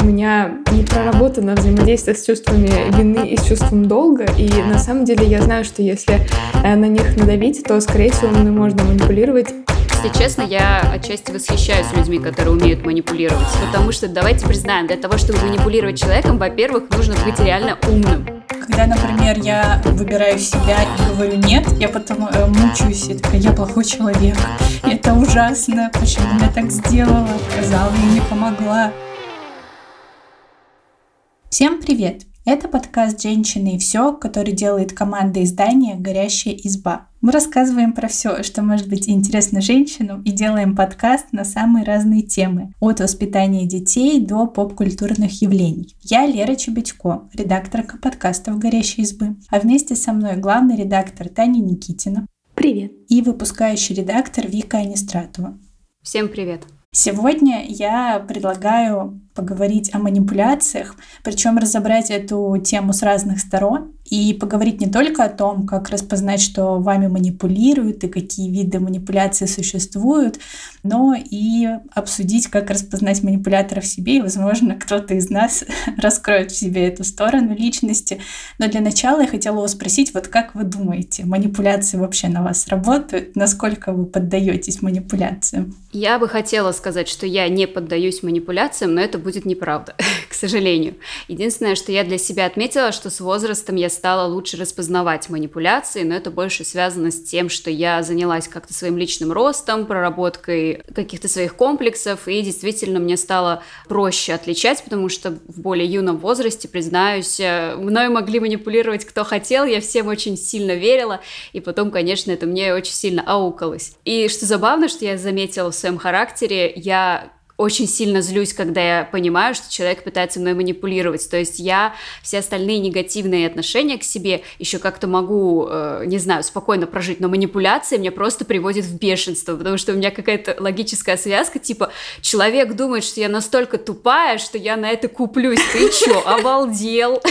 у меня не проработано взаимодействие с чувствами вины и с чувством долга, и на самом деле я знаю, что если э, на них надавить, то, скорее всего, мной можно манипулировать если честно, я отчасти восхищаюсь людьми, которые умеют манипулировать. Потому что, давайте признаем, для того, чтобы манипулировать человеком, во-первых, нужно быть реально умным. Когда, например, я выбираю себя и говорю нет, я потом э, мучаюсь, и такая, я плохой человек. Это ужасно, почему я так сделала, сказала и не помогла. Всем привет! Это подкаст «Женщины и все», который делает команда издания «Горящая изба». Мы рассказываем про все, что может быть интересно женщинам, и делаем подкаст на самые разные темы, от воспитания детей до поп-культурных явлений. Я Лера Чебедько, редакторка подкастов «Горящей избы», а вместе со мной главный редактор Таня Никитина. Привет. И выпускающий редактор Вика Анистратова. Всем привет. Сегодня я предлагаю поговорить о манипуляциях, причем разобрать эту тему с разных сторон и поговорить не только о том, как распознать, что вами манипулируют и какие виды манипуляции существуют, но и обсудить, как распознать манипулятора в себе, и, возможно, кто-то из нас раскроет в себе эту сторону личности. Но для начала я хотела вас спросить, вот как вы думаете, манипуляции вообще на вас работают? Насколько вы поддаетесь манипуляциям? Я бы хотела сказать, что я не поддаюсь манипуляциям, но это будет неправда, к сожалению. Единственное, что я для себя отметила, что с возрастом я стала лучше распознавать манипуляции, но это больше связано с тем, что я занялась как-то своим личным ростом, проработкой каких-то своих комплексов, и действительно мне стало проще отличать, потому что в более юном возрасте, признаюсь, э, мною могли манипулировать кто хотел, я всем очень сильно верила, и потом, конечно, это мне очень сильно аукалось. И что забавно, что я заметила в своем характере, я очень сильно злюсь, когда я понимаю, что человек пытается мной манипулировать. То есть я все остальные негативные отношения к себе еще как-то могу, э, не знаю, спокойно прожить, но манипуляция меня просто приводит в бешенство, потому что у меня какая-то логическая связка, типа, человек думает, что я настолько тупая, что я на это куплюсь. Ты чё, обалдел?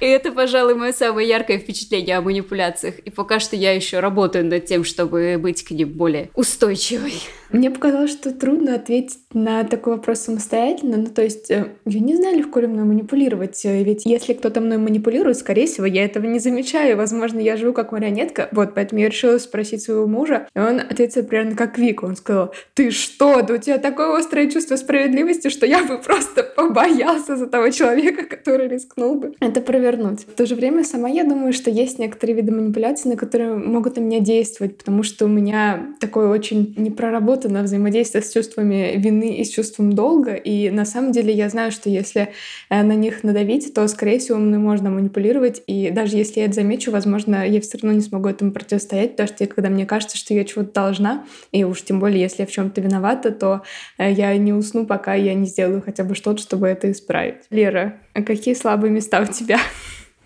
И это, пожалуй, мое самое яркое впечатление о манипуляциях. И пока что я еще работаю над тем, чтобы быть к ним более устойчивой. Мне показалось, что трудно ответить на такой вопрос самостоятельно. Ну, то есть, э, я не знаю, легко ли мной манипулировать. Э, ведь если кто-то мной манипулирует, скорее всего, я этого не замечаю. Возможно, я живу как марионетка. Вот, поэтому я решила спросить своего мужа. И он ответил примерно как Вика. Он сказал, ты что? Да у тебя такое острое чувство справедливости, что я бы просто побоялся за того человека, который рискнул бы это провернуть. В то же время сама я думаю, что есть некоторые виды манипуляций, на которые могут на меня действовать, потому что у меня такой очень непроработанный на взаимодействие с чувствами вины и с чувством долга. И на самом деле я знаю, что если э, на них надавить, то, скорее всего, мной можно манипулировать. И даже если я это замечу, возможно, я все равно не смогу этому противостоять, потому что когда мне кажется, что я чего-то должна, и уж тем более, если я в чем-то виновата, то э, я не усну, пока я не сделаю хотя бы что-то, чтобы это исправить. Лера, а какие слабые места у тебя?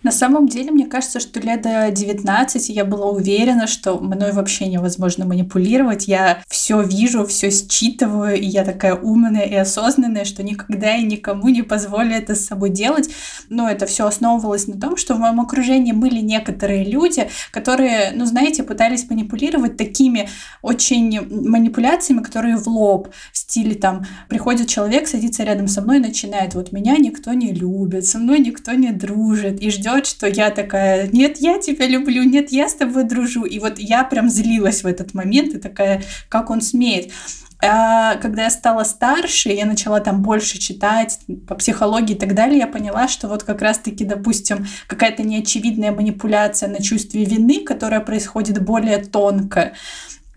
На самом деле, мне кажется, что лет до 19 я была уверена, что мной вообще невозможно манипулировать. Я все вижу, все считываю, и я такая умная и осознанная, что никогда и никому не позволю это с собой делать. Но это все основывалось на том, что в моем окружении были некоторые люди, которые, ну, знаете, пытались манипулировать такими очень манипуляциями, которые в лоб, в стиле там, приходит человек, садится рядом со мной и начинает, вот меня никто не любит, со мной никто не дружит, и ждет ждет, что я такая, нет, я тебя люблю, нет, я с тобой дружу. И вот я прям злилась в этот момент и такая, как он смеет. А когда я стала старше, я начала там больше читать по психологии и так далее, я поняла, что вот как раз-таки, допустим, какая-то неочевидная манипуляция на чувстве вины, которая происходит более тонко,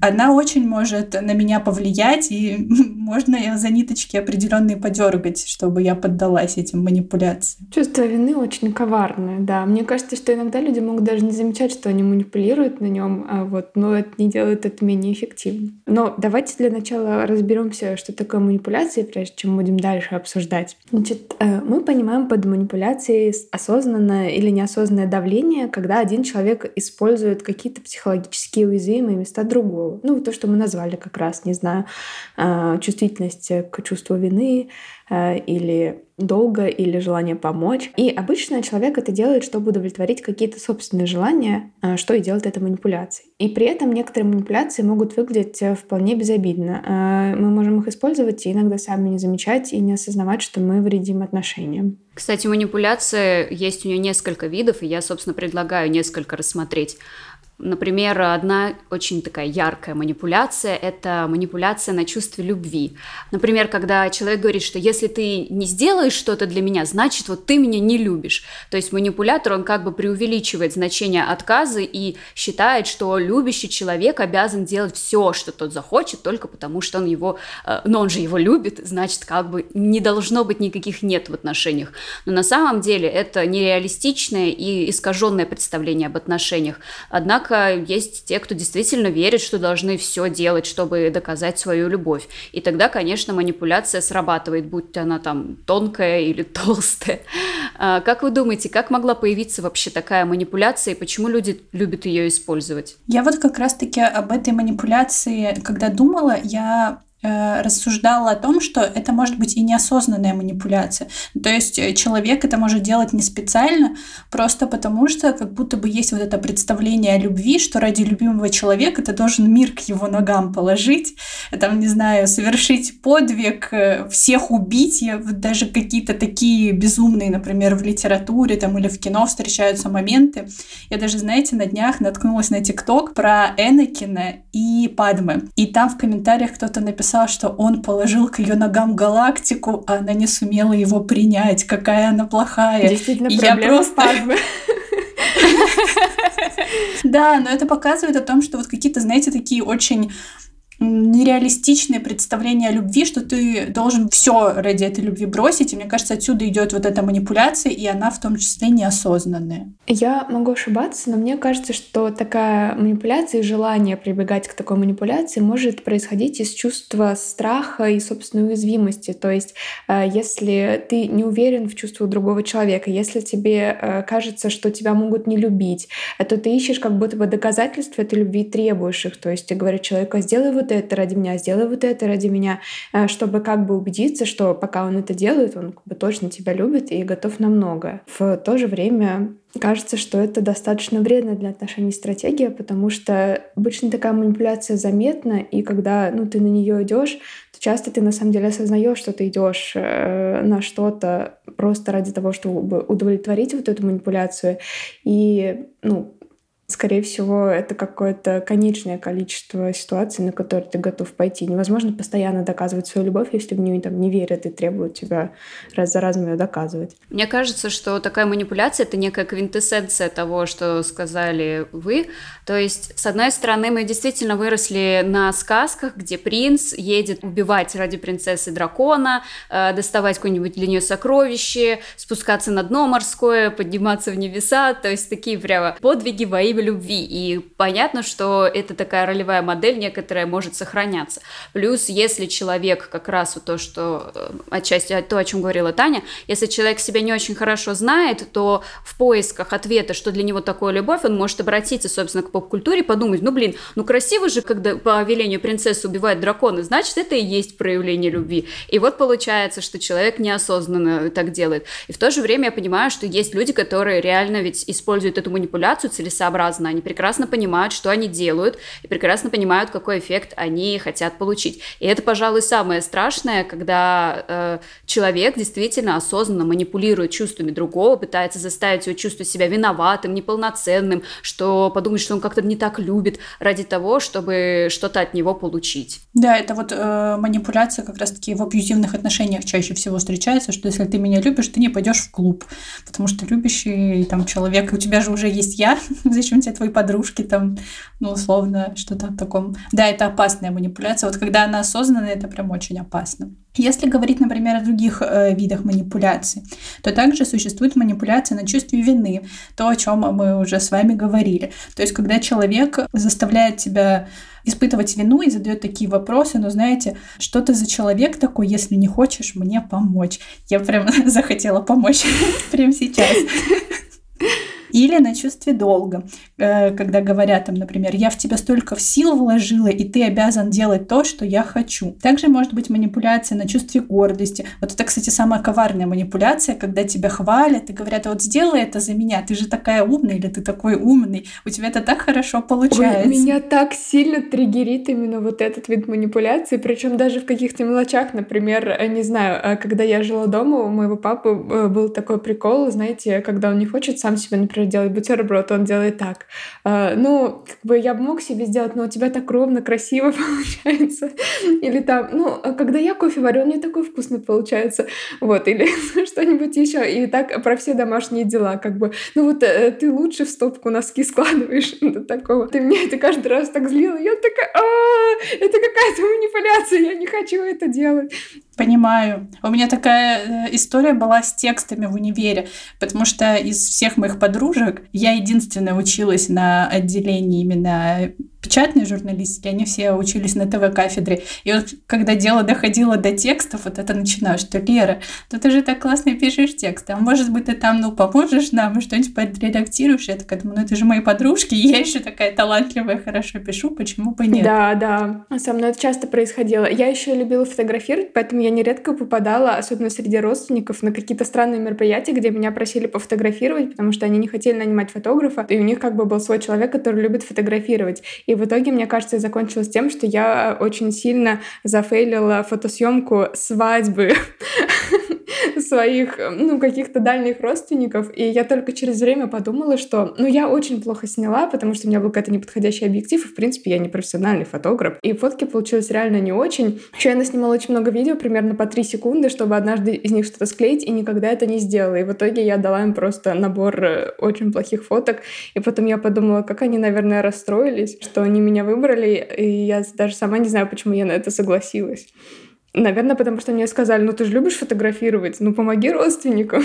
она очень может на меня повлиять, и можно за ниточки определенные подергать, чтобы я поддалась этим манипуляциям. Чувство вины очень коварное, да. Мне кажется, что иногда люди могут даже не замечать, что они манипулируют на нем, а вот, но это не делает это менее эффективным. Но давайте для начала разберемся, что такое манипуляция, прежде чем будем дальше обсуждать. Значит, э, мы понимаем под манипуляцией осознанное или неосознанное давление, когда один человек использует какие-то психологические уязвимые места другого ну, то, что мы назвали как раз, не знаю, э, чувствительность к чувству вины э, или долга или желание помочь. И обычно человек это делает, чтобы удовлетворить какие-то собственные желания, что и делает это манипуляцией. И при этом некоторые манипуляции могут выглядеть вполне безобидно. Мы можем их использовать и иногда сами не замечать и не осознавать, что мы вредим отношениям. Кстати, манипуляция, есть у нее несколько видов, и я, собственно, предлагаю несколько рассмотреть. Например, одна очень такая яркая манипуляция – это манипуляция на чувстве любви. Например, когда человек говорит, что если ты не сделаешь что-то для меня, значит, вот ты меня не любишь. То есть манипулятор, он как бы преувеличивает значение отказа и считает, что любящий человек обязан делать все, что тот захочет, только потому что он его, э, но он же его любит, значит, как бы не должно быть никаких нет в отношениях. Но на самом деле это нереалистичное и искаженное представление об отношениях. Однако Однако есть те, кто действительно верит, что должны все делать, чтобы доказать свою любовь. И тогда, конечно, манипуляция срабатывает, будь она там тонкая или толстая. А, как вы думаете, как могла появиться вообще такая манипуляция и почему люди любят ее использовать? Я вот как раз-таки об этой манипуляции, когда думала, я рассуждала о том, что это может быть и неосознанная манипуляция. То есть э, человек это может делать не специально, просто потому что как будто бы есть вот это представление о любви, что ради любимого человека ты должен мир к его ногам положить, там, не знаю, совершить подвиг, э, всех убить. Я, даже какие-то такие безумные, например, в литературе там, или в кино встречаются моменты. Я даже, знаете, на днях наткнулась на ТикТок про Энакина и Падме. И там в комментариях кто-то написал, написал, что он положил к ее ногам галактику, а она не сумела его принять. Какая она плохая. Действительно, и я просто... Да, но это показывает о том, что вот какие-то, знаете, такие очень нереалистичное представление о любви, что ты должен все ради этой любви бросить. И мне кажется, отсюда идет вот эта манипуляция, и она в том числе неосознанная. Я могу ошибаться, но мне кажется, что такая манипуляция и желание прибегать к такой манипуляции может происходить из чувства страха и собственной уязвимости. То есть, э, если ты не уверен в чувствах другого человека, если тебе э, кажется, что тебя могут не любить, э, то ты ищешь как будто бы доказательства этой любви и требуешь их. То есть ты говоришь человеку, сделай вот это ради меня, сделай вот это ради меня, э, чтобы как бы убедиться, что пока он это делает, он как бы точно тебя любит и готов на многое. В то же время кажется, что это достаточно вредно для отношений стратегия, потому что обычно такая манипуляция заметна, и когда ну, ты на нее идешь, то часто ты на самом деле осознаешь, что ты идешь э, на что-то просто ради того, чтобы удовлетворить вот эту манипуляцию. И ну, скорее всего, это какое-то конечное количество ситуаций, на которые ты готов пойти. Невозможно постоянно доказывать свою любовь, если в нее там не верят и требуют тебя раз за разом ее доказывать. Мне кажется, что такая манипуляция — это некая квинтэссенция того, что сказали вы. То есть, с одной стороны, мы действительно выросли на сказках, где принц едет убивать ради принцессы дракона, э, доставать какое-нибудь для нее сокровище, спускаться на дно морское, подниматься в небеса, то есть такие прямо подвиги во имя любви. И понятно, что это такая ролевая модель некоторая может сохраняться. Плюс, если человек как раз вот то, что э, отчасти то, о чем говорила Таня, если человек себя не очень хорошо знает, то в поисках ответа, что для него такое любовь, он может обратиться, собственно, к поп-культуре, подумать, ну, блин, ну, красиво же, когда по велению принцессы убивают драконы, значит, это и есть проявление любви. И вот получается, что человек неосознанно так делает. И в то же время я понимаю, что есть люди, которые реально ведь используют эту манипуляцию целесообразно, разно, они прекрасно понимают, что они делают, и прекрасно понимают, какой эффект они хотят получить. И это, пожалуй, самое страшное, когда э, человек действительно осознанно манипулирует чувствами другого, пытается заставить его чувствовать себя виноватым, неполноценным, что подумать, что он как-то не так любит, ради того, чтобы что-то от него получить. Да, это вот э, манипуляция как раз-таки в абьюзивных отношениях чаще всего встречается, что если ты меня любишь, ты не пойдешь в клуб, потому что любящий там человек, у тебя же уже есть я, зачем тебе твои подружки там, ну, условно, что-то в таком. Да, это опасная манипуляция. Вот когда она осознанная, это прям очень опасно. Если говорить, например, о других э, видах манипуляций, то также существует манипуляция на чувстве вины, то, о чем мы уже с вами говорили. То есть, когда человек заставляет тебя испытывать вину и задает такие вопросы, но знаете, что ты за человек такой, если не хочешь мне помочь? Я прям захотела помочь прямо сейчас. Или на чувстве долга, когда говорят там, например, я в тебя столько сил вложила, и ты обязан делать то, что я хочу. Также может быть манипуляция на чувстве гордости. Вот это, кстати, самая коварная манипуляция, когда тебя хвалят и говорят, вот сделай это за меня, ты же такая умная или ты такой умный, у тебя это так хорошо получается. Ой, меня так сильно триггерит именно вот этот вид манипуляции, причем даже в каких-то мелочах, например, э, не знаю, э, когда я жила дома, у моего папы э, был такой прикол, знаете, когда он не хочет сам себе, например, делать бутерброд, он делает так. Ну, как бы я бы мог себе сделать, но у тебя так ровно, красиво получается. Или там, ну, когда я кофе варю, он не такой вкусный получается. Вот, или что-нибудь еще. И так про все домашние дела, как бы, ну вот ты лучше в стопку носки складываешь до такого. Ты меня это каждый раз так злила. Я такая, а, это какая-то манипуляция, я не хочу это делать. Понимаю. У меня такая э, история была с текстами в универе, потому что из всех моих подружек я единственная училась на отделении именно печатной журналистики, они все учились на ТВ-кафедре. И вот когда дело доходило до текстов, вот это начинаю, что Лера, ну ты же так классно пишешь тексты, а может быть ты там, ну, поможешь нам, что-нибудь подредактируешь? Я такая думаю, ну это же мои подружки, я еще такая талантливая, хорошо пишу, почему бы нет? Да, да, со мной это часто происходило. Я еще любила фотографировать, поэтому я нередко попадала, особенно среди родственников, на какие-то странные мероприятия, где меня просили пофотографировать, потому что они не хотели нанимать фотографа, и у них как бы был свой человек, который любит фотографировать. И в итоге, мне кажется, закончилось тем, что я очень сильно зафейлила фотосъемку свадьбы своих, ну, каких-то дальних родственников, и я только через время подумала, что, ну, я очень плохо сняла, потому что у меня был какой-то неподходящий объектив, и, в принципе, я не профессиональный фотограф, и фотки получились реально не очень. Еще я наснимала очень много видео, примерно по 3 секунды, чтобы однажды из них что-то склеить, и никогда это не сделала, и в итоге я дала им просто набор э, очень плохих фоток, и потом я подумала, как они, наверное, расстроились, что они меня выбрали, и я даже сама не знаю, почему я на это согласилась. Наверное, потому что мне сказали, ну ты же любишь фотографировать, ну помоги родственникам.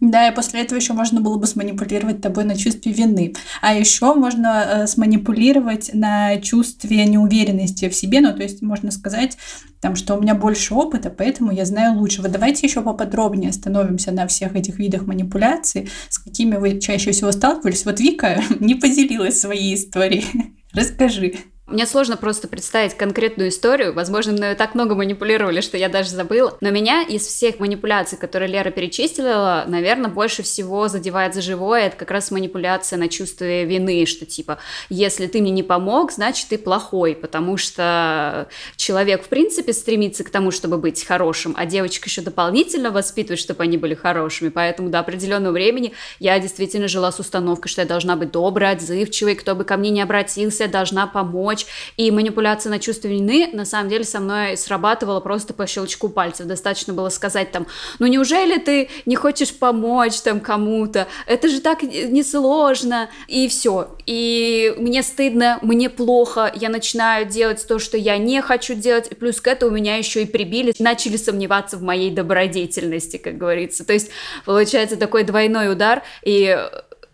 Да, и после этого еще можно было бы сманипулировать тобой на чувстве вины. А еще можно э, сманипулировать на чувстве неуверенности в себе. Ну, то есть можно сказать, там, что у меня больше опыта, поэтому я знаю лучше. Вот давайте еще поподробнее остановимся на всех этих видах манипуляций, с какими вы чаще всего сталкивались. Вот Вика не поделилась своей историей. Расскажи. Мне сложно просто представить конкретную историю. Возможно, мною так много манипулировали, что я даже забыла. Но меня из всех манипуляций, которые Лера перечислила, наверное, больше всего задевает за живое. Это как раз манипуляция на чувстве вины, что типа, если ты мне не помог, значит, ты плохой, потому что человек, в принципе, стремится к тому, чтобы быть хорошим, а девочка еще дополнительно воспитывает, чтобы они были хорошими. Поэтому до определенного времени я действительно жила с установкой, что я должна быть доброй, отзывчивой, кто бы ко мне не обратился, должна помочь, помочь. И манипуляция на чувство вины, на самом деле, со мной срабатывала просто по щелчку пальцев. Достаточно было сказать там, ну неужели ты не хочешь помочь там кому-то? Это же так несложно. И все. И мне стыдно, мне плохо, я начинаю делать то, что я не хочу делать, и плюс к этому меня еще и прибили, начали сомневаться в моей добродетельности, как говорится. То есть получается такой двойной удар, и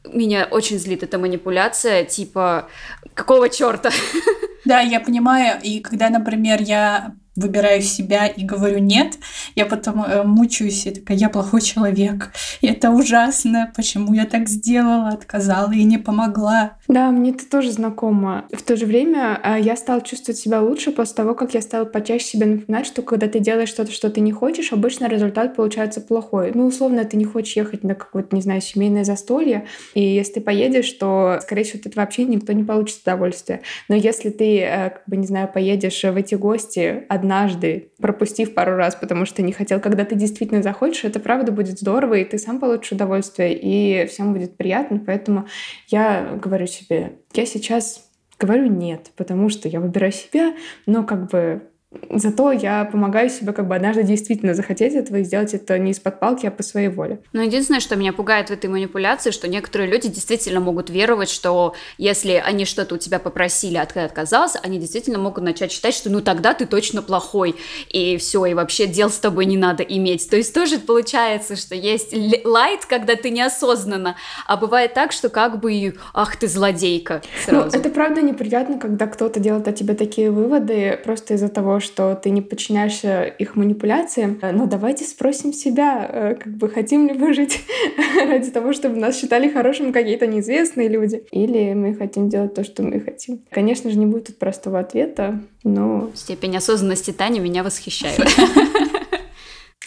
меня очень злит эта манипуляция, типа, какого черта? Да, я понимаю. И когда, например, я выбираю себя и говорю нет, я потом э, мучаюсь и такая, я плохой человек, и это ужасно, почему я так сделала, отказала и не помогла. Да, мне это тоже знакомо. В то же время э, я стала чувствовать себя лучше после того, как я стала почаще себе напоминать, что когда ты делаешь что-то, что ты не хочешь, обычно результат получается плохой. Ну, условно, ты не хочешь ехать на какое-то, не знаю, семейное застолье, и если ты поедешь, то, скорее всего, ты вообще никто не получит удовольствия. Но если ты, э, как бы, не знаю, поедешь в эти гости однажды, пропустив пару раз, потому что не хотел, когда ты действительно захочешь, это правда будет здорово, и ты сам получишь удовольствие, и всем будет приятно. Поэтому я говорю себе, я сейчас говорю нет, потому что я выбираю себя, но как бы Зато я помогаю себе как бы однажды действительно захотеть этого и сделать это не из-под палки, а по своей воле. Но единственное, что меня пугает в этой манипуляции, что некоторые люди действительно могут веровать, что если они что-то у тебя попросили, а ты отказался, они действительно могут начать считать, что ну тогда ты точно плохой, и все, и вообще дел с тобой не надо иметь. То есть тоже получается, что есть лайт, когда ты неосознанно, а бывает так, что как бы, ах ты злодейка сразу. Ну, это правда неприятно, когда кто-то делает о тебе такие выводы просто из-за того, что ты не подчиняешься их манипуляциям. Но давайте спросим себя, э, как бы хотим ли мы жить ради того, чтобы нас считали хорошим какие-то неизвестные люди, или мы хотим делать то, что мы хотим. Конечно же, не будет тут простого ответа, но... Степень осознанности Тани меня восхищает.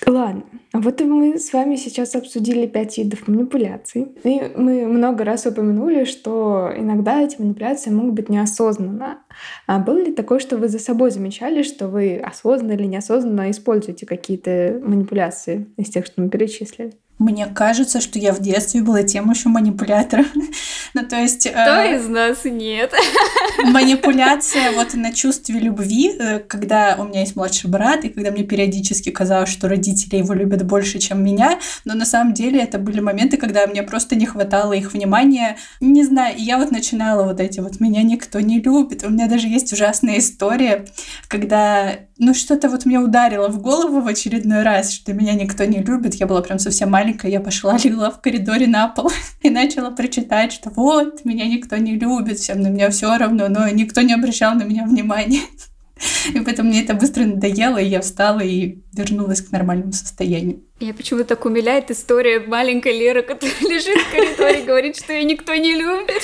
Ладно, а вот мы с вами сейчас обсудили пять видов манипуляций. И мы много раз упомянули, что иногда эти манипуляции могут быть неосознанно. А было ли такое, что вы за собой замечали, что вы осознанно или неосознанно используете какие-то манипуляции из тех, что мы перечислили? Мне кажется, что я в детстве была тем еще манипулятором. ну, то есть... Кто э, из нас нет? манипуляция вот на чувстве любви, э, когда у меня есть младший брат, и когда мне периодически казалось, что родители его любят больше, чем меня, но на самом деле это были моменты, когда мне просто не хватало их внимания. Не знаю, и я вот начинала вот эти вот «меня никто не любит». У меня даже есть ужасная история, когда ну что-то вот мне ударило в голову в очередной раз, что меня никто не любит. Я была прям совсем маленькая, я пошла, легла в коридоре на пол и начала прочитать, что вот, меня никто не любит, всем на меня все равно, но никто не обращал на меня внимания. И поэтому мне это быстро надоело, и я встала и вернулась к нормальному состоянию. Меня почему-то так умиляет история маленькой Леры, которая лежит в коридоре и говорит, что ее никто не любит.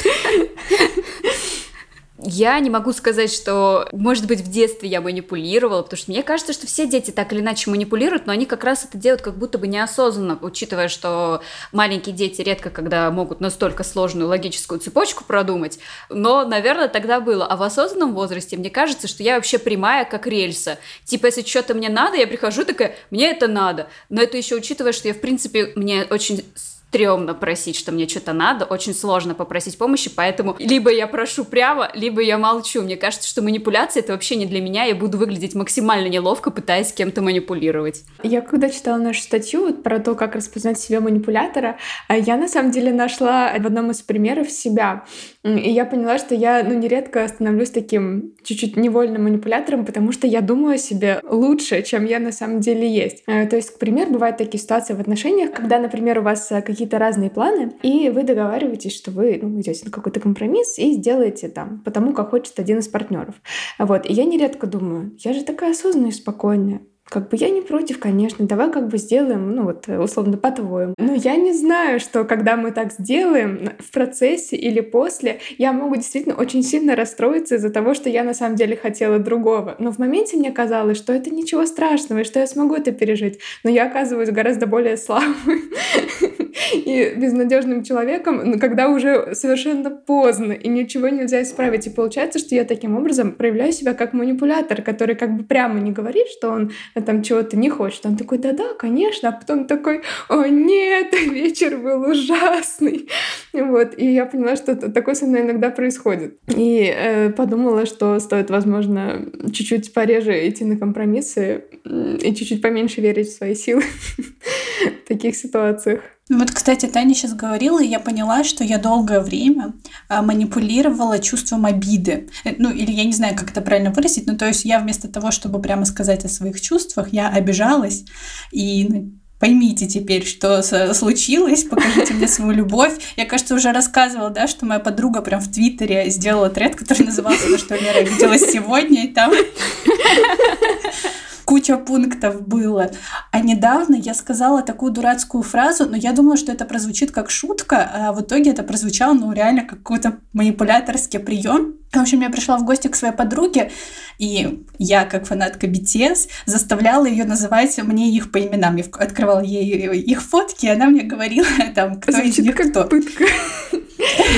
Я не могу сказать, что, может быть, в детстве я манипулировала, потому что мне кажется, что все дети так или иначе манипулируют, но они как раз это делают как будто бы неосознанно, учитывая, что маленькие дети редко когда могут настолько сложную логическую цепочку продумать. Но, наверное, тогда было. А в осознанном возрасте мне кажется, что я вообще прямая, как рельса. Типа, если что-то мне надо, я прихожу такая, мне это надо. Но это еще учитывая, что я, в принципе, мне очень стрёмно просить, что мне что-то надо, очень сложно попросить помощи, поэтому либо я прошу прямо, либо я молчу. Мне кажется, что манипуляция это вообще не для меня, я буду выглядеть максимально неловко, пытаясь кем-то манипулировать. Я когда читала нашу статью вот про то, как распознать себя манипулятора, а я на самом деле нашла в одном из примеров себя. И я поняла, что я ну, нередко становлюсь таким чуть-чуть невольным манипулятором, потому что я думаю о себе лучше, чем я на самом деле есть. Э, то есть, к примеру, бывают такие ситуации в отношениях, когда, например, у вас какие какие-то разные планы, и вы договариваетесь, что вы ну, идете на какой-то компромисс и сделаете там, потому как хочет один из партнеров. Вот. И я нередко думаю, я же такая осознанная и спокойная. Как бы я не против, конечно, давай как бы сделаем, ну вот условно по-твоему. Но я не знаю, что когда мы так сделаем в процессе или после, я могу действительно очень сильно расстроиться из-за того, что я на самом деле хотела другого. Но в моменте мне казалось, что это ничего страшного, и что я смогу это пережить. Но я оказываюсь гораздо более слабой и безнадежным человеком, когда уже совершенно поздно, и ничего нельзя исправить. И получается, что я таким образом проявляю себя как манипулятор, который как бы прямо не говорит, что он там чего-то не хочет. Он такой, да-да, конечно, а потом такой, о нет, вечер был ужасный. Вот, и я поняла, что такое со мной иногда происходит. И э, подумала, что стоит, возможно, чуть-чуть пореже идти на компромиссы и чуть-чуть поменьше верить в свои силы в таких ситуациях. Вот, кстати, Таня сейчас говорила, и я поняла, что я долгое время а, манипулировала чувством обиды. Э, ну, или я не знаю, как это правильно выразить, но то есть я вместо того, чтобы прямо сказать о своих чувствах, я обижалась и ну, поймите теперь, что случилось, покажите мне свою любовь. Я, кажется, уже рассказывала, да, что моя подруга прям в Твиттере сделала тред, который назывался «На что Лера обиделась сегодня», и там куча пунктов было. А недавно я сказала такую дурацкую фразу, но я думала, что это прозвучит как шутка, а в итоге это прозвучало, ну, реально, как какой-то манипуляторский прием. В общем, я пришла в гости к своей подруге, и я, как фанатка BTS, заставляла ее называть мне их по именам. Я открывала ей их фотки, и она мне говорила, там, кто Звучит из них как кто. Пытка.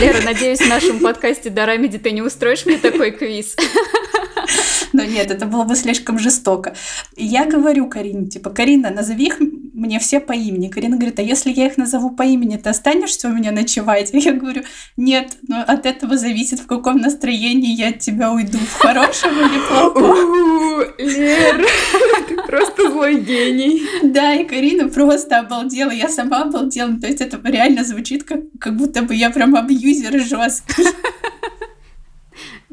Лера, надеюсь, в нашем подкасте Дарамиди ты не устроишь мне такой квиз. Но нет, это было бы слишком жестоко. Я говорю Карине, типа, Карина, назови их мне все по имени. Карина говорит, а если я их назову по имени, ты останешься у меня ночевать? Я говорю, нет, но от этого зависит, в каком настроении я от тебя уйду, в хорошем или плохом. Лер, ты просто злой гений. Да, и Карина просто обалдела, я сама обалдела. То есть это реально звучит, как, как будто бы я прям абьюзер жесткий.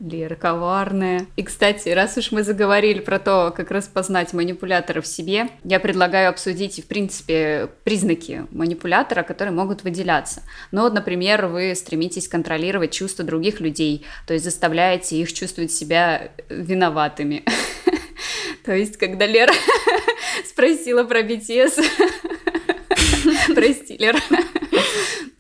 Лера коварная. И, кстати, раз уж мы заговорили про то, как распознать манипулятора в себе, я предлагаю обсудить, в принципе, признаки манипулятора, которые могут выделяться. Ну вот, например, вы стремитесь контролировать чувства других людей, то есть заставляете их чувствовать себя виноватыми. То есть, когда Лера спросила про BTS, прости, Лера,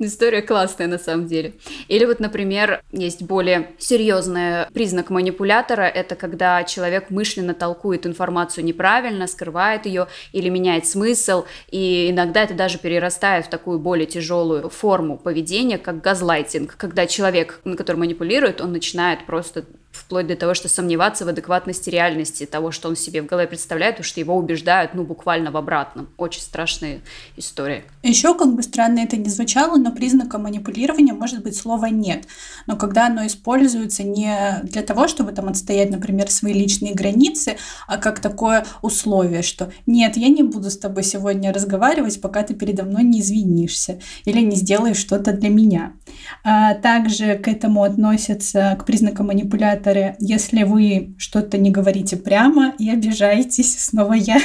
История классная на самом деле. Или вот, например, есть более серьезный признак манипулятора, это когда человек мышленно толкует информацию неправильно, скрывает ее или меняет смысл, и иногда это даже перерастает в такую более тяжелую форму поведения, как газлайтинг, когда человек, на который манипулирует, он начинает просто вплоть до того, что сомневаться в адекватности реальности того, что он себе в голове представляет, потому что его убеждают, ну, буквально в обратном. Очень страшная история. Еще, как бы странно это ни звучало, но признаком манипулирования может быть слово «нет». Но когда оно используется не для того, чтобы там отстоять, например, свои личные границы, а как такое условие, что «нет, я не буду с тобой сегодня разговаривать, пока ты передо мной не извинишься или не сделаешь что-то для меня». А также к этому относятся, к признакам коммуникаторе, если вы что-то не говорите прямо и обижаетесь, снова я,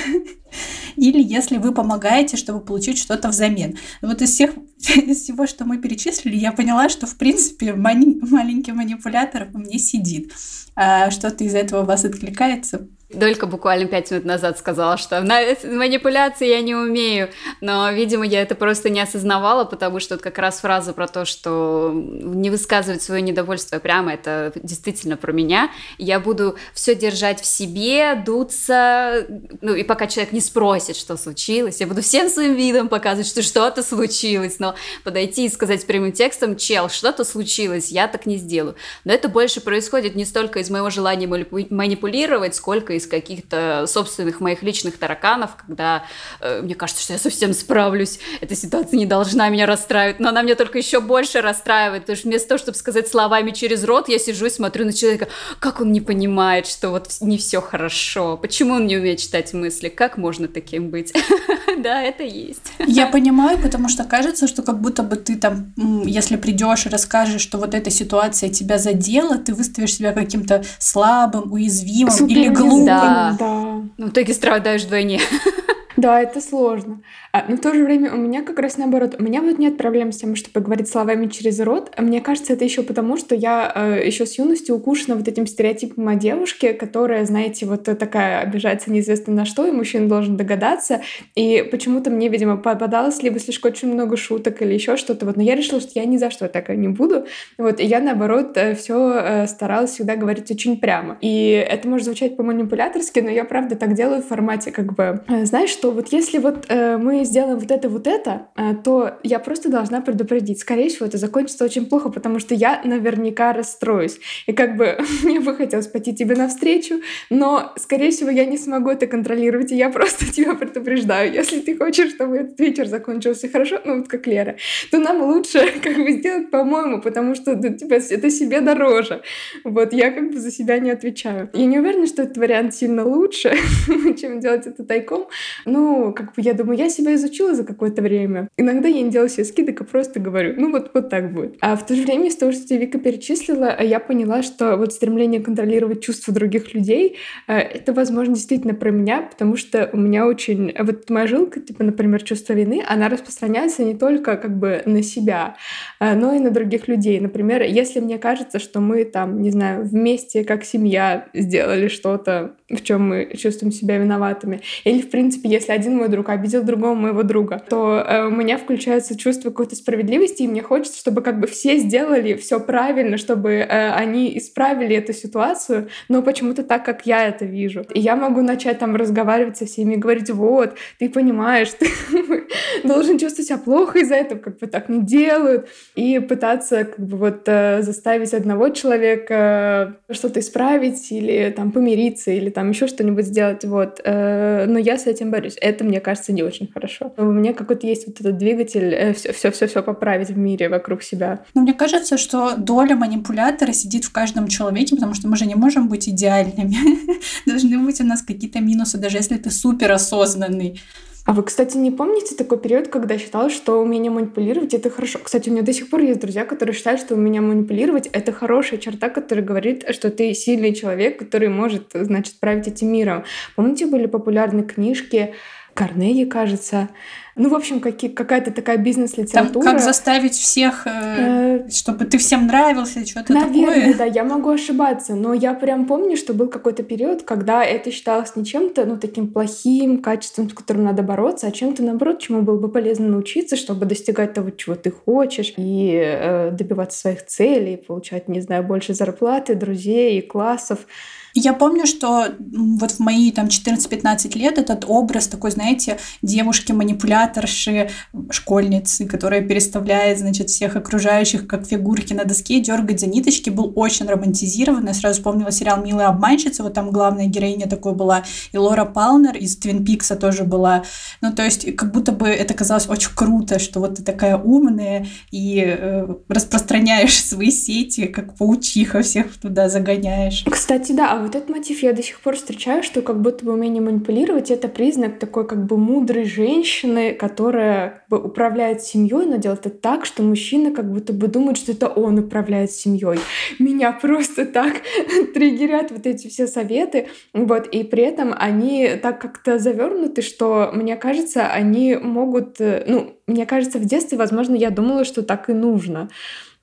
или если вы помогаете, чтобы получить что-то взамен. Вот из, всех, из всего, что мы перечислили, я поняла, что, в принципе, мани- маленький манипулятор мне сидит. А что-то из этого у вас откликается? Долька буквально пять минут назад сказала, что на манипуляции я не умею, но, видимо, я это просто не осознавала, потому что вот как раз фраза про то, что не высказывать свое недовольство прямо, это действительно про меня. Я буду все держать в себе, дуться, ну и пока человек не спросит, что случилось, я буду всем своим видом показывать, что что-то случилось, но подойти и сказать прямым текстом, чел, что-то случилось, я так не сделаю. Но это больше происходит не столько из моего желания манипулировать, сколько из каких-то собственных моих личных тараканов, когда э, мне кажется, что я совсем справлюсь, эта ситуация не должна меня расстраивать, но она меня только еще больше расстраивает, потому что вместо того, чтобы сказать словами через рот, я сижу и смотрю на человека, как он не понимает, что вот не все хорошо, почему он не умеет читать мысли, как можно таким быть? Да, это есть. Я понимаю, потому что кажется, что как будто бы ты там, если придешь и расскажешь, что вот эта ситуация тебя задела, ты выставишь себя каким-то слабым, уязвимым или глупым, да. да. Ну, в итоге страдаешь вдвойне. Да, это сложно. А, но в то же время у меня как раз наоборот. У меня вот нет проблем с тем, чтобы говорить словами через рот. А мне кажется, это еще потому, что я э, еще с юности укушена вот этим стереотипом о девушке, которая, знаете, вот такая обижается неизвестно на что, и мужчина должен догадаться. И почему-то мне, видимо, попадалось либо слишком очень много шуток или еще что-то. Вот. Но я решила, что я ни за что такая не буду. Вот. И я, наоборот, э, все э, старалась всегда говорить очень прямо. И это может звучать по-манипуляторски, но я, правда, так делаю в формате как бы, э, знаешь, что вот если вот мы сделаем вот это, вот это, э, то я просто должна предупредить. Скорее всего, это закончится очень плохо, потому что я наверняка расстроюсь. И как бы мне бы хотелось пойти тебе навстречу, но, скорее всего, я не смогу это контролировать, и я просто тебя предупреждаю. Если ты хочешь, чтобы этот вечер закончился хорошо, ну вот как Лера, то нам лучше как бы сделать по-моему, потому что ну, типа, это себе дороже. Вот, я как бы за себя не отвечаю. Я не уверена, что этот вариант сильно лучше, чем делать это тайком. Ну, как бы я думаю, я себя изучила за какое-то время. Иногда я не делаю себе скидок, а просто говорю, ну вот, вот так будет. А в то же время из того, что тебе Вика перечислила, я поняла, что вот стремление контролировать чувства других людей, э, это, возможно, действительно про меня, потому что у меня очень... Вот моя жилка, типа, например, чувство вины, она распространяется не только как бы на себя, э, но и на других людей. Например, если мне кажется, что мы там, не знаю, вместе как семья сделали что-то, в чем мы чувствуем себя виноватыми, или, в принципе, если один мой друг обидел другого моего друга, то э, у меня включается чувство какой-то справедливости, и мне хочется, чтобы как бы все сделали все правильно, чтобы э, они исправили эту ситуацию, но почему-то так, как я это вижу. И я могу начать там разговаривать со всеми говорить, вот, ты понимаешь, ты должен чувствовать себя плохо из-за этого, как бы так не делают, и пытаться как бы вот э, заставить одного человека что-то исправить или там помириться или там еще что-нибудь сделать, вот. Э, но я с этим борюсь. Это, мне кажется, не очень хорошо. У меня какой-то есть вот этот двигатель все-все-все поправить в мире вокруг себя. Но мне кажется, что доля манипулятора сидит в каждом человеке, потому что мы же не можем быть идеальными. Должны быть у нас какие-то минусы, даже если ты супер осознанный. А вы, кстати, не помните такой период, когда считалось, что умение манипулировать — это хорошо? Кстати, у меня до сих пор есть друзья, которые считают, что умение манипулировать — это хорошая черта, которая говорит, что ты сильный человек, который может, значит, править этим миром. Помните, были популярны книжки Карнеги, кажется. Ну, в общем, какие, какая-то такая бизнес-литература. Там, как заставить всех, э, э, чтобы ты всем нравился, что-то Наверное, такое. да, я могу ошибаться, но я прям помню, что был какой-то период, когда это считалось не чем-то, ну, таким плохим качеством, с которым надо бороться, а чем-то, наоборот, чему было бы полезно научиться, чтобы достигать того, чего ты хочешь, и э, добиваться своих целей, получать, не знаю, больше зарплаты, друзей и классов. Я помню, что вот в мои там 14-15 лет этот образ такой, знаете, девушки-манипуляторши, школьницы, которая переставляет, значит, всех окружающих как фигурки на доске, дергает за ниточки, был очень романтизирован. Я сразу вспомнила сериал «Милая обманщица», вот там главная героиня такой была, и Лора Палнер из Твин Пикса тоже была. Ну, то есть, как будто бы это казалось очень круто, что вот ты такая умная и э, распространяешь свои сети, как паучиха, всех туда загоняешь. Кстати, да, а вот этот мотив я до сих пор встречаю, что как будто бы умение манипулировать — это признак такой как бы мудрой женщины, которая как бы управляет семьей, но делает это так, что мужчина как будто бы думает, что это он управляет семьей. Меня просто так триггерят вот эти все советы, вот, и при этом они так как-то завернуты, что мне кажется, они могут, э, ну, мне кажется, в детстве, возможно, я думала, что так и нужно.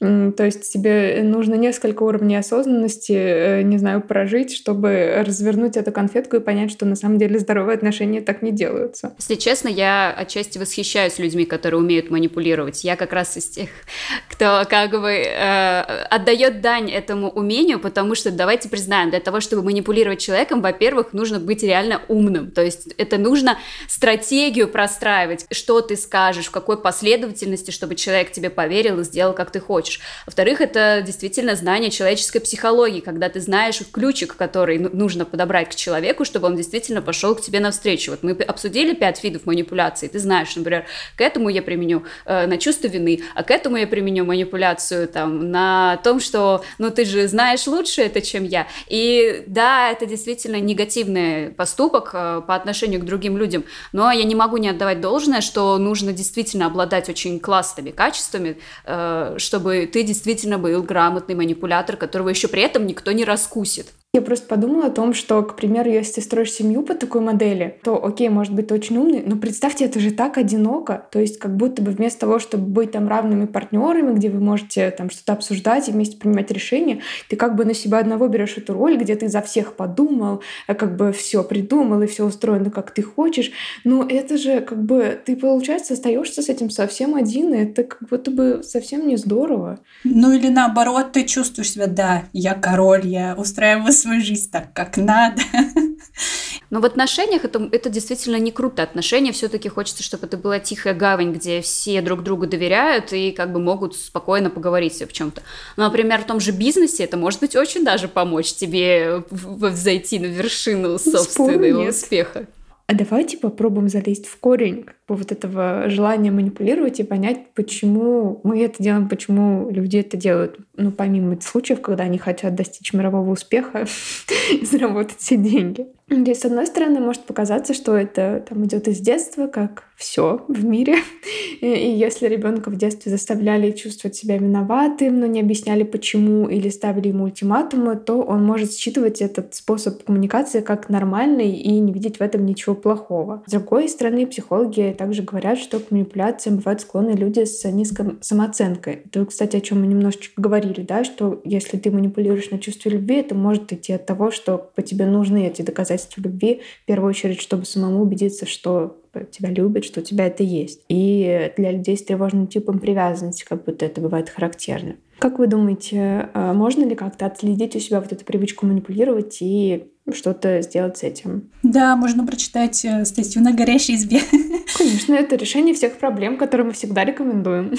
То есть тебе нужно несколько уровней осознанности, э, не знаю, прожить, чтобы развернуть эту конфетку и понять, что на самом деле здоровые отношения так не делаются. Если честно, я отчасти восхищаюсь людьми, которые умеют манипулировать. Я как раз из тех, кто как бы э, отдает дань этому умению, потому что давайте признаем, для того, чтобы манипулировать человеком, во-первых, нужно быть реально умным. То есть это нужно стратегию простраивать, что ты скажешь, в какой последовательности, чтобы человек тебе поверил и сделал, как ты хочешь хочешь. Во-вторых, это действительно знание человеческой психологии, когда ты знаешь ключик, который ну, нужно подобрать к человеку, чтобы он действительно пошел к тебе навстречу. Вот мы обсудили пять видов манипуляции, ты знаешь, например, к этому я применю э, на чувство вины, а к этому я применю манипуляцию там на том, что, ну, ты же знаешь лучше это, чем я. И да, это действительно негативный поступок э, по отношению к другим людям, но я не могу не отдавать должное, что нужно действительно обладать очень классными качествами, э, чтобы ты действительно был грамотный манипулятор, которого еще при этом никто не раскусит. Я просто подумала о том, что, к примеру, если ты строишь семью по такой модели, то, окей, может быть, ты очень умный, но представьте, это же так одиноко. То есть как будто бы вместо того, чтобы быть там равными партнерами, где вы можете там что-то обсуждать и вместе принимать решения, ты как бы на себя одного берешь эту роль, где ты за всех подумал, а как бы все придумал и все устроено, как ты хочешь. Но это же как бы ты, получается, остаешься с этим совсем один, и это как будто бы совсем не здорово. Ну или наоборот, ты чувствуешь себя, да, я король, я устраиваю свою жизнь так, как надо. Но в отношениях это, это действительно не круто. Отношения все-таки хочется, чтобы это была тихая гавань, где все друг другу доверяют и как бы могут спокойно поговорить в чем-то. Ну, например, в том же бизнесе это может быть очень даже помочь тебе взойти на вершину собственного успеха. А давайте попробуем залезть в корень вот этого желания манипулировать и понять, почему мы это делаем, почему люди это делают. Ну, помимо случаев, когда они хотят достичь мирового успеха и заработать все деньги. Здесь, с одной стороны, может показаться, что это там идет из детства, как все в мире. И, и если ребенка в детстве заставляли чувствовать себя виноватым, но не объясняли почему, или ставили ему ультиматумы, то он может считывать этот способ коммуникации как нормальный и не видеть в этом ничего плохого. С другой стороны, психологи также говорят, что к манипуляциям бывают склонны люди с низкой самооценкой. Это, кстати, о чем мы немножечко говорили, да, что если ты манипулируешь на чувстве любви, это может идти от того, что по тебе нужны эти доказательства любви, в первую очередь, чтобы самому убедиться, что тебя любят, что у тебя это есть. И для людей с тревожным типом привязанности как будто это бывает характерно. Как вы думаете, а, можно ли как-то отследить у себя вот эту привычку манипулировать и что-то сделать с этим? Да, можно прочитать э, статью на горящей избе. Конечно, это решение всех проблем, которые мы всегда рекомендуем.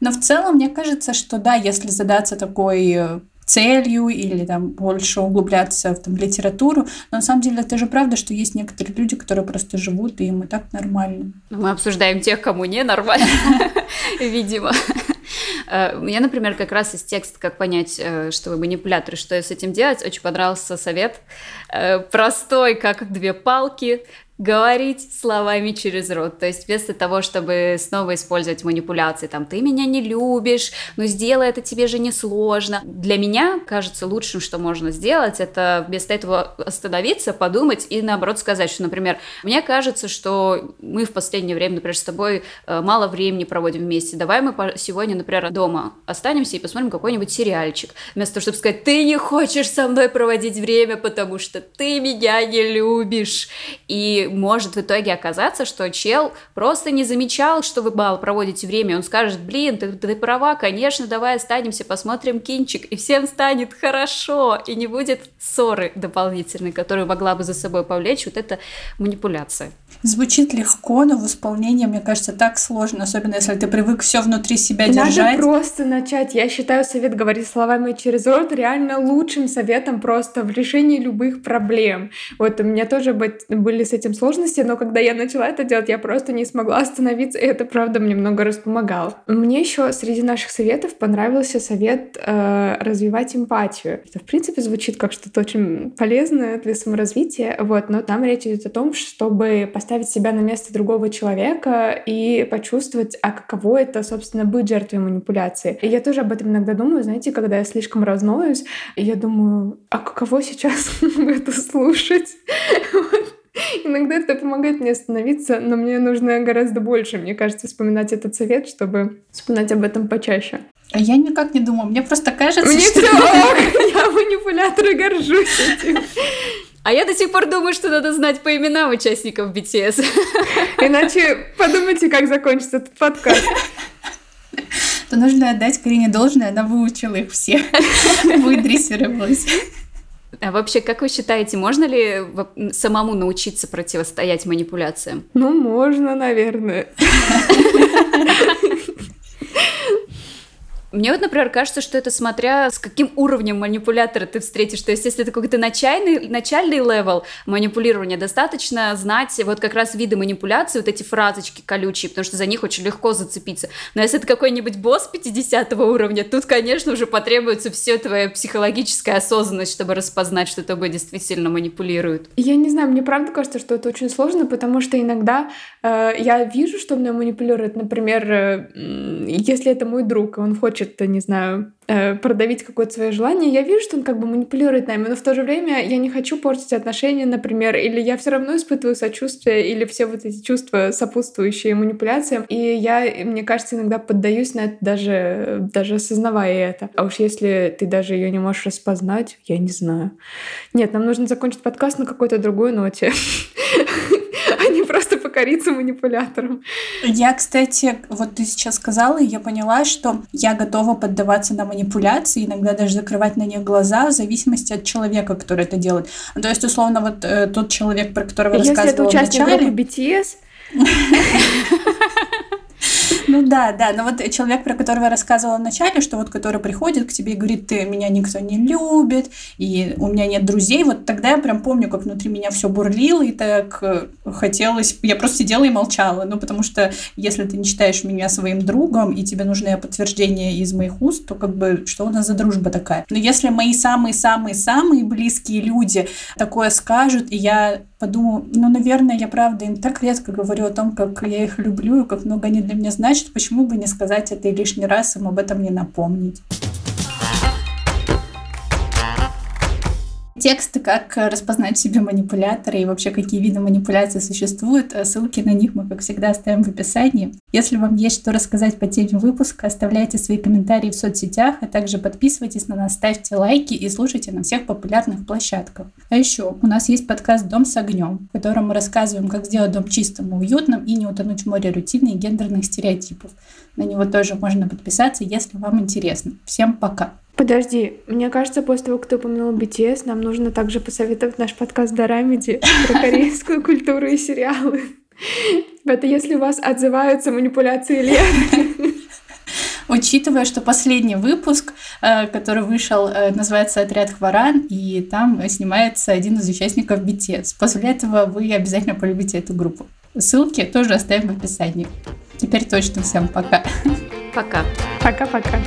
Но в целом, мне кажется, что да, если задаться такой э, целью или там больше углубляться в там, литературу. Но на самом деле это же правда, что есть некоторые люди, которые просто живут, и им и так нормально. Мы обсуждаем тех, кому не нормально, видимо. Э, я, например, как раз из текста «Как понять, э, что вы манипуляторы, что с этим делать» очень понравился совет. Э, простой, как две палки, говорить словами через рот. То есть вместо того, чтобы снова использовать манипуляции, там, ты меня не любишь, ну сделай это тебе же не сложно. Для меня кажется лучшим, что можно сделать, это вместо этого остановиться, подумать и наоборот сказать, что, например, мне кажется, что мы в последнее время, например, с тобой э, мало времени проводим вместе, давай мы сегодня, например, дома останемся и посмотрим какой-нибудь сериальчик. Вместо того, чтобы сказать, ты не хочешь со мной проводить время, потому что ты меня не любишь. И может в итоге оказаться, что чел просто не замечал, что вы мало проводите время. Он скажет, блин, ты, ты права, конечно, давай останемся, посмотрим кинчик, и всем станет хорошо, и не будет ссоры дополнительной, которую могла бы за собой повлечь вот эта манипуляция. Звучит легко, но в исполнении, мне кажется, так сложно, особенно если ты привык все внутри себя Надо держать. Надо просто начать. Я считаю совет говорить словами через рот реально лучшим советом просто в решении любых проблем. Вот у меня тоже были с этим сложности, но когда я начала это делать, я просто не смогла остановиться, и это, правда, мне много раз помогало. Мне еще среди наших советов понравился совет э, развивать эмпатию. Это, в принципе, звучит как что-то очень полезное для саморазвития, вот, но там речь идет о том, чтобы поставить себя на место другого человека и почувствовать, а каково это, собственно, быть жертвой манипуляции. И я тоже об этом иногда думаю, знаете, когда я слишком разноюсь, я думаю, а каково сейчас это слушать? Иногда это помогает мне остановиться, но мне нужно гораздо больше, мне кажется, вспоминать этот совет, чтобы вспоминать об этом почаще. А я никак не думаю. Мне просто кажется, Мне что... все я манипулятор и горжусь этим. А я до сих пор думаю, что надо знать по именам участников BTS. Иначе подумайте, как закончится этот подкаст. То нужно отдать Карине должное, она выучила их все. Выдрессировалась. А вообще, как вы считаете, можно ли самому научиться противостоять манипуляциям? Ну, можно, наверное. Мне вот, например, кажется, что это смотря с каким уровнем манипулятора ты встретишь. То есть, если это какой-то начальный, начальный level манипулирования, достаточно знать вот как раз виды манипуляции, вот эти фразочки колючие, потому что за них очень легко зацепиться. Но если это какой-нибудь босс 50 уровня, тут, конечно, уже потребуется все твоя психологическая осознанность, чтобы распознать, что тобой действительно манипулируют. Я не знаю, мне правда кажется, что это очень сложно, потому что иногда э, я вижу, что мной манипулирует, например, э, если это мой друг, и он хочет хочет, не знаю, э, продавить какое-то свое желание, я вижу, что он как бы манипулирует нами, но в то же время я не хочу портить отношения, например, или я все равно испытываю сочувствие, или все вот эти чувства, сопутствующие манипуляциям, и я, мне кажется, иногда поддаюсь на это даже, даже осознавая это. А уж если ты даже ее не можешь распознать, я не знаю. Нет, нам нужно закончить подкаст на какой-то другой ноте. покориться манипуляторам. Я, кстати, вот ты сейчас сказала, и я поняла, что я готова поддаваться на манипуляции, иногда даже закрывать на них глаза в зависимости от человека, который это делает. Ну, то есть, условно, вот э, тот человек, про которого Если рассказывала это участник вначале... группы BTS, ну да, да, но вот человек, про которого я рассказывала вначале, что вот который приходит к тебе и говорит, ты меня никто не любит, и у меня нет друзей, вот тогда я прям помню, как внутри меня все бурлило, и так э, хотелось, я просто сидела и молчала, ну потому что если ты не считаешь меня своим другом, и тебе нужны подтверждения из моих уст, то как бы что у нас за дружба такая? Но если мои самые-самые-самые близкие люди такое скажут, и я подумала, ну, наверное, я правда им так редко говорю о том, как я их люблю и как много они для меня значат, почему бы не сказать это и лишний раз им об этом не напомнить. Тексты, как распознать в себе манипулятора и вообще какие виды манипуляции существуют, ссылки на них мы, как всегда, оставим в описании. Если вам есть что рассказать по теме выпуска, оставляйте свои комментарии в соцсетях, а также подписывайтесь на нас, ставьте лайки и слушайте на всех популярных площадках. А еще у нас есть подкаст «Дом с огнем», в котором мы рассказываем, как сделать дом чистым и уютным и не утонуть в море рутины и гендерных стереотипов. На него тоже можно подписаться, если вам интересно. Всем пока! Подожди, мне кажется, после того, как ты упомянул BTS, нам нужно также посоветовать наш подкаст Дорамеди про корейскую культуру и сериалы. Это если у вас отзываются манипуляции лет. Учитывая, что последний выпуск, э, который вышел, э, называется «Отряд Хваран», и там снимается один из участников BTS. После этого вы обязательно полюбите эту группу. Ссылки тоже оставим в описании. Теперь точно всем пока. Пока. Пока-пока.